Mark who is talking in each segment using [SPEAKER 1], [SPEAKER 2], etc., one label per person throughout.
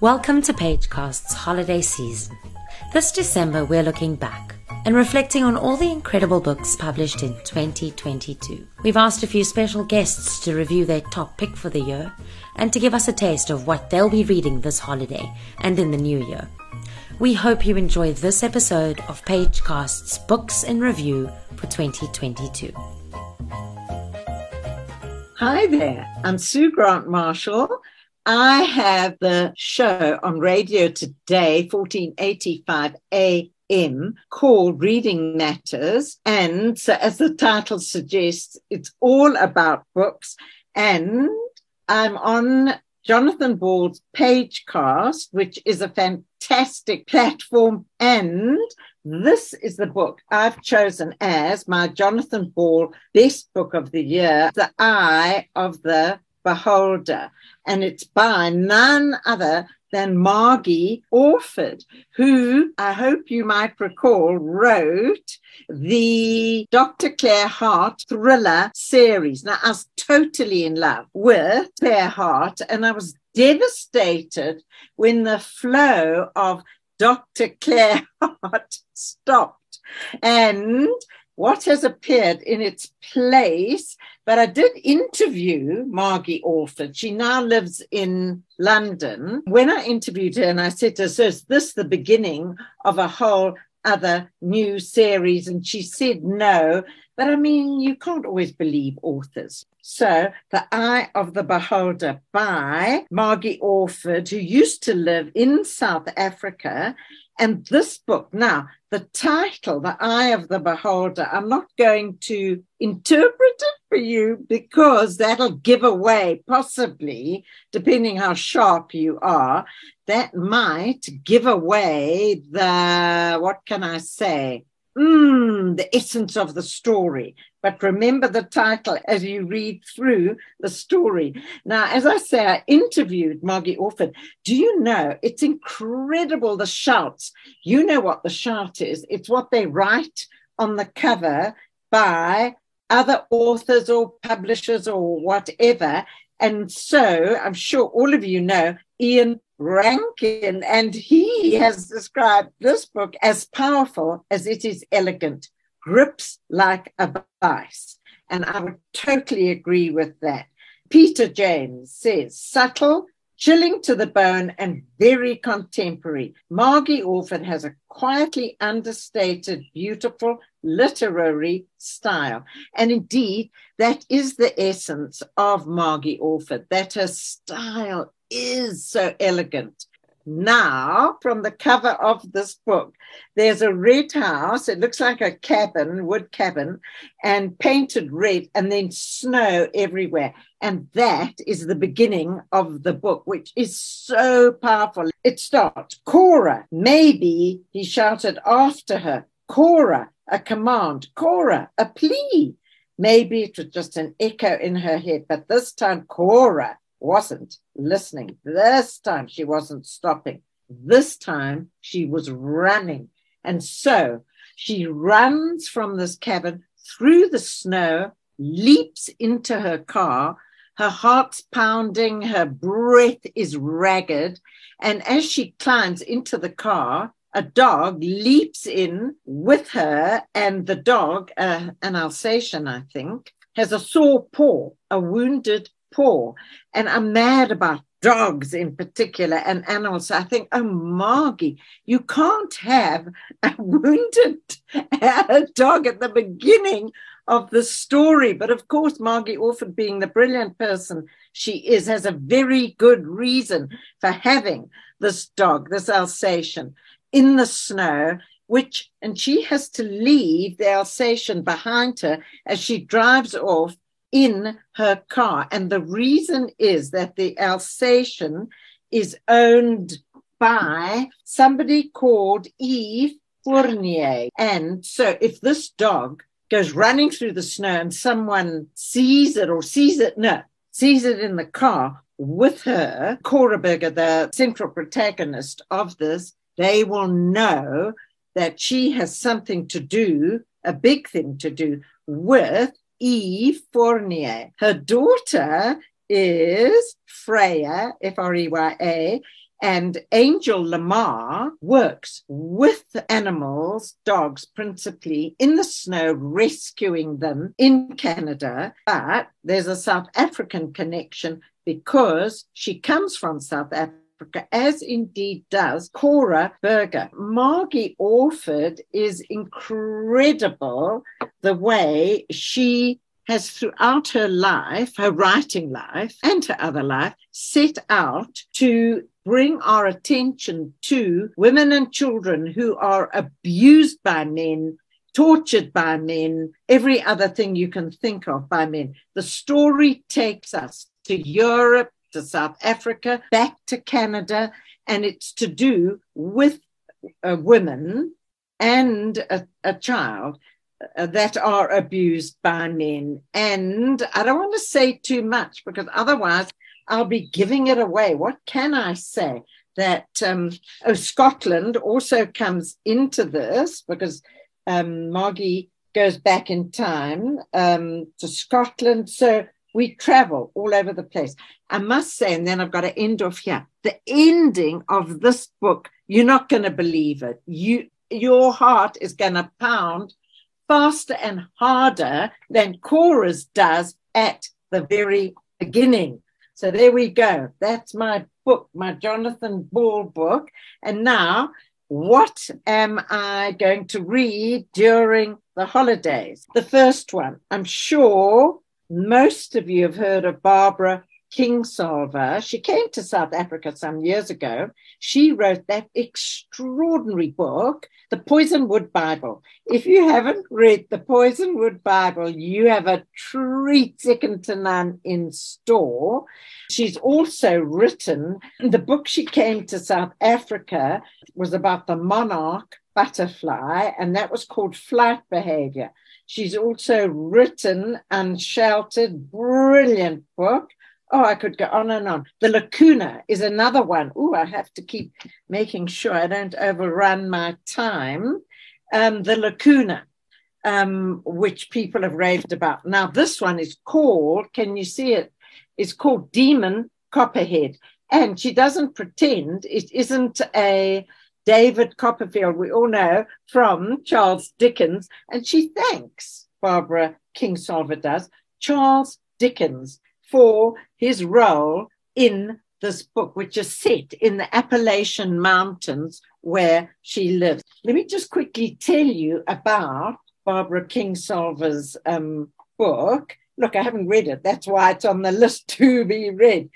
[SPEAKER 1] Welcome to Pagecast's holiday season. This December, we're looking back and reflecting on all the incredible books published in 2022. We've asked a few special guests to review their top pick for the year and to give us a taste of what they'll be reading this holiday and in the new year. We hope you enjoy this episode of Pagecast's Books in Review for 2022.
[SPEAKER 2] Hi there, I'm Sue Grant Marshall. I have the show on radio today, 1485 AM, called Reading Matters. And so, as the title suggests, it's all about books. And I'm on Jonathan Ball's Pagecast, which is a fantastic platform. And this is the book I've chosen as my Jonathan Ball best book of the year, The Eye of the Beholder. And it's by none other than Margie Orford, who I hope you might recall wrote the Dr. Clare Hart thriller series. Now, I was totally in love with Clare Hart, and I was devastated when the flow of Dr. Clare Hart stopped. And what has appeared in its place. But I did interview Margie Orford. She now lives in London. When I interviewed her and I said to her, So is this the beginning of a whole other new series? And she said no. But I mean, you can't always believe authors. So, The Eye of the Beholder by Margie Orford, who used to live in South Africa and this book, now, the title, The Eye of the Beholder, I'm not going to interpret it for you because that'll give away, possibly, depending how sharp you are, that might give away the, what can I say? Mm, the essence of the story. But remember the title as you read through the story. Now, as I say, I interviewed Margie Orford. Do you know it's incredible the shouts? You know what the shout is. It's what they write on the cover by other authors or publishers or whatever. And so I'm sure all of you know Ian Rankin, and he has described this book as powerful as it is elegant, grips like a vice. And I would totally agree with that. Peter James says subtle, chilling to the bone, and very contemporary. Margie Orford has a quietly understated, beautiful literary style. And indeed, that is the essence of Margie Orford, that her style is so elegant. Now, from the cover of this book, there's a red house. It looks like a cabin, wood cabin, and painted red, and then snow everywhere. And that is the beginning of the book, which is so powerful. It starts Cora, maybe, he shouted after her. Cora, a command. Cora, a plea. Maybe it was just an echo in her head, but this time Cora wasn't listening. This time she wasn't stopping. This time she was running. And so she runs from this cabin through the snow, leaps into her car. Her heart's pounding, her breath is ragged. And as she climbs into the car, a dog leaps in with her, and the dog, uh, an Alsatian, I think, has a sore paw, a wounded paw. And I'm mad about dogs in particular and animals. I think, oh, Margie, you can't have a wounded dog at the beginning of the story. But of course, Margie Orford, being the brilliant person she is, has a very good reason for having this dog, this Alsatian, in the snow. Which, and she has to leave the Alsatian behind her as she drives off in her car. And the reason is that the Alsatian is owned by somebody called Eve Fournier. And so if this dog goes running through the snow and someone sees it or sees it, no, sees it in the car with her, Cora Berger, the central protagonist of this, they will know that she has something to do, a big thing to do with Eve Fournier. Her daughter is Freya, F R E Y A, And Angel Lamar works with animals, dogs principally, in the snow, rescuing them in Canada. But there's a South African connection because she comes from South Africa as indeed does Cora Berger. Margie Orford is incredible the way she has throughout her life, her writing life and her other life, set out to bring our attention to women and children who are abused by men, tortured by men, every other thing you can think of by men. The story takes us to Europe, to South Africa, back to Canada, and it's to do with a women and a, a child uh, that are abused by men. And I don't want to say too much because otherwise I'll be giving it away. What can I say? That um, oh, Scotland also comes into this because um, Margie goes back in time um, to Scotland. So we travel all over the place. I must say, and then I've got to end off here. The ending of this book, you're not going to believe it. You, your heart is going to pound faster and harder than Cora's does at the very beginning. So there we go. That's my book, my Jonathan Ball book. And now, what am I going to read during the holidays? The first one, I'm sure most of you have heard of Barbara Kingsolver. She came to South Africa some years ago. She wrote that extraordinary book, The Poisonwood Bible. If you haven't read The Poisonwood Bible, you have a treat second to none in store. She's also written the book she came to South Africa was about the monarch butterfly, and that was called Flight Behavior. She's also written Unsheltered, brilliant book Oh, I could go on and on. The lacuna is another one. Oh, I have to keep making sure I don't overrun my time. Um, the lacuna, um, which people have raved about. Now, this one is called, can you see it? It's called Demon Copperhead. And she doesn't pretend it isn't a David Copperfield, we all know from Charles Dickens. And she thanks Barbara Kingsolver does Charles Dickens for his role in this book, which is set in the Appalachian Mountains where she lives. Let me just quickly tell you about Barbara Kingsolver's um, book. Look, I haven't read it. That's why it's on the list to be read.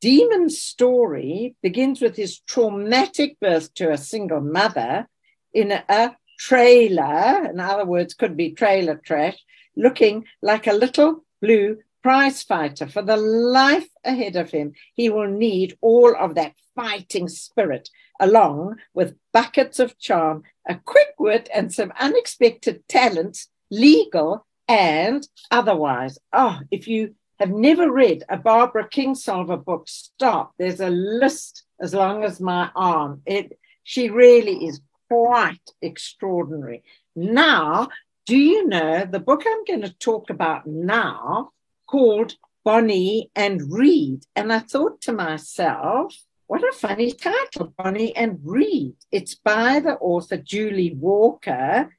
[SPEAKER 2] Demon's story begins with his traumatic birth to a single mother in a, trailer, in other words, could be trailer trash, looking like a little blue prize fighter for the life ahead of him, he will need all of that fighting spirit along with buckets of charm, a quick wit, and some unexpected talents, legal and otherwise. Oh, if you have never read a Barbara Kingsolver book, stop. There's a list as long as my arm. It she really is quite extraordinary. Now, do you know the book I'm going to talk about now called Bonny and Read. And I thought to myself, what a funny title, Bonny and Read. It's by the author Julie Walker,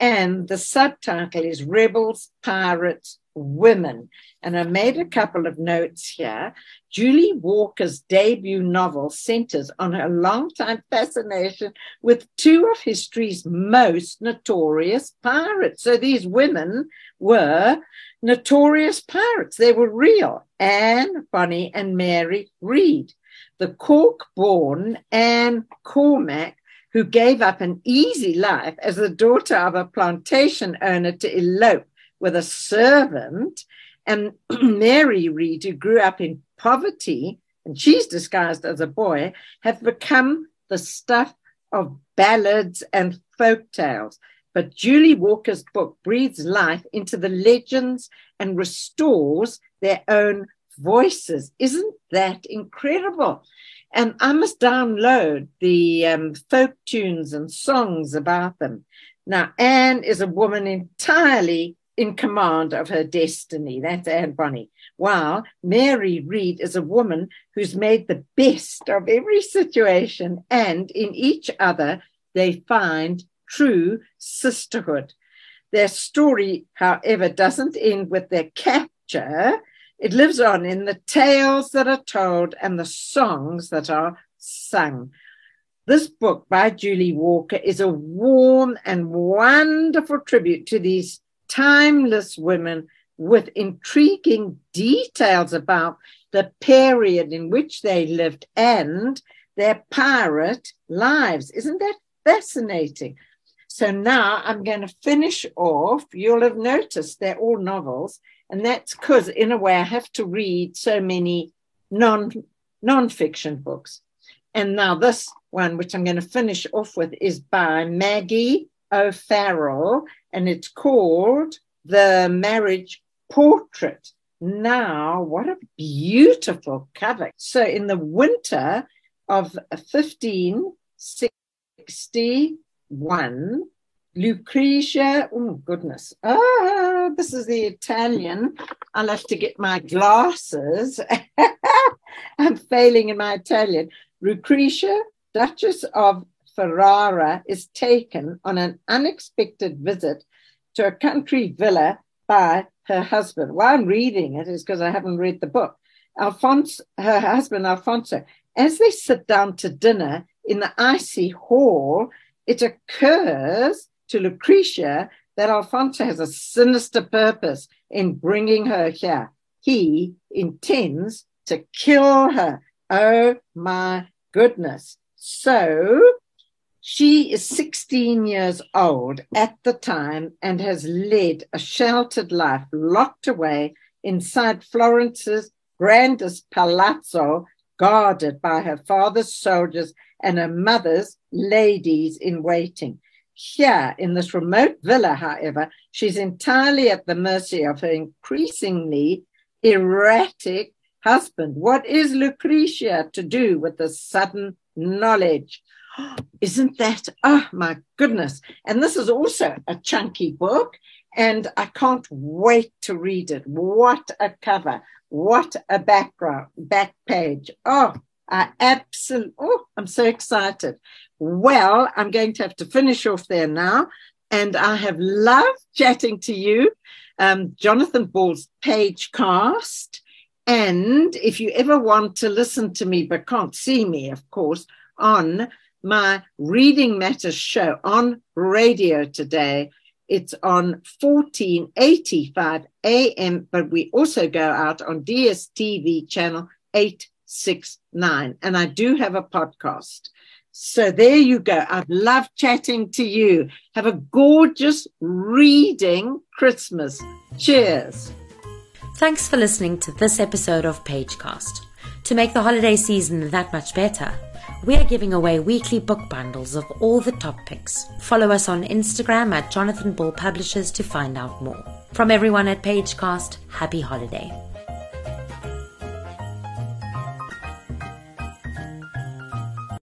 [SPEAKER 2] and the subtitle is Rebels, Pirates, Women. And I made a couple of notes here. Julie Walker's debut novel centers on her longtime fascination with two of history's most notorious pirates. So these women were notorious pirates. They were real. Anne, Bonny, and Mary Read. The Cork born Anne Cormac, who gave up an easy life as the daughter of a plantation owner to elope with a servant, and Mary Read, who grew up in poverty, and she's disguised as a boy, have become the stuff of ballads and folk tales. But Julie Walker's book breathes life into the legends and restores their own voices. Isn't that incredible? And I must download the um, folk tunes and songs about them. Now, Anne is a woman entirely in command of her destiny. That's Anne Bonny. While Mary Read is a woman who's made the best of every situation, and in each other they find true sisterhood. Their story, however, doesn't end with their capture. It lives on in the tales that are told and the songs that are sung. This book by Julie Walker is a warm and wonderful tribute to these timeless women with intriguing details about the period in which they lived and their pirate lives. Isn't that fascinating? So now I'm going to finish off. You'll have noticed they're all novels, and that's because, in a way, I have to read so many non non-fiction books. And now this one, which I'm going to finish off with, is by Maggie O'Farrell, and it's called The Marriage Portrait. Now, what a beautiful cover. So, in the winter of 1561, Lucretia, oh goodness, ah, this is the Italian. I'll have to get my glasses. I'm failing in my Italian. Lucretia, Duchess of Ferrara is taken on an unexpected visit to a country villa by her husband. Why I'm reading it is because I haven't read the book. Alfonso, her husband Alfonso, as they sit down to dinner in the icy hall, it occurs to Lucretia that Alfonso has a sinister purpose in bringing her here. He intends to kill her. Oh my goodness. So she is 16 years old at the time and has led a sheltered life, locked away inside Florence's grandest palazzo, guarded by her father's soldiers and her mother's ladies in waiting. Here, in this remote villa, however, she's entirely at the mercy of her increasingly erratic husband. What is Lucretia to do with this sudden knowledge? Isn't that, oh my goodness. And this is also a chunky book, and I can't wait to read it. What a cover. What a background, back page. Oh, I absolutely, oh, I'm so excited. Well, I'm going to have to finish off there now. And I have loved chatting to you, um, Jonathan Ball's Pagecast. And if you ever want to listen to me but can't see me, of course, on my Reading Matters show on radio today. It's on 1485 AM, but we also go out on DSTV channel 869. And I do have a podcast. So there you go. I've loved chatting to you. Have a gorgeous reading Christmas. Cheers.
[SPEAKER 1] Thanks for listening to this episode of Pagecast. To make the holiday season that much better, we are giving away weekly book bundles of all the top picks. Follow us on Instagram at Jonathan Ball Publishers to find out more. From everyone at Pagecast, happy holiday.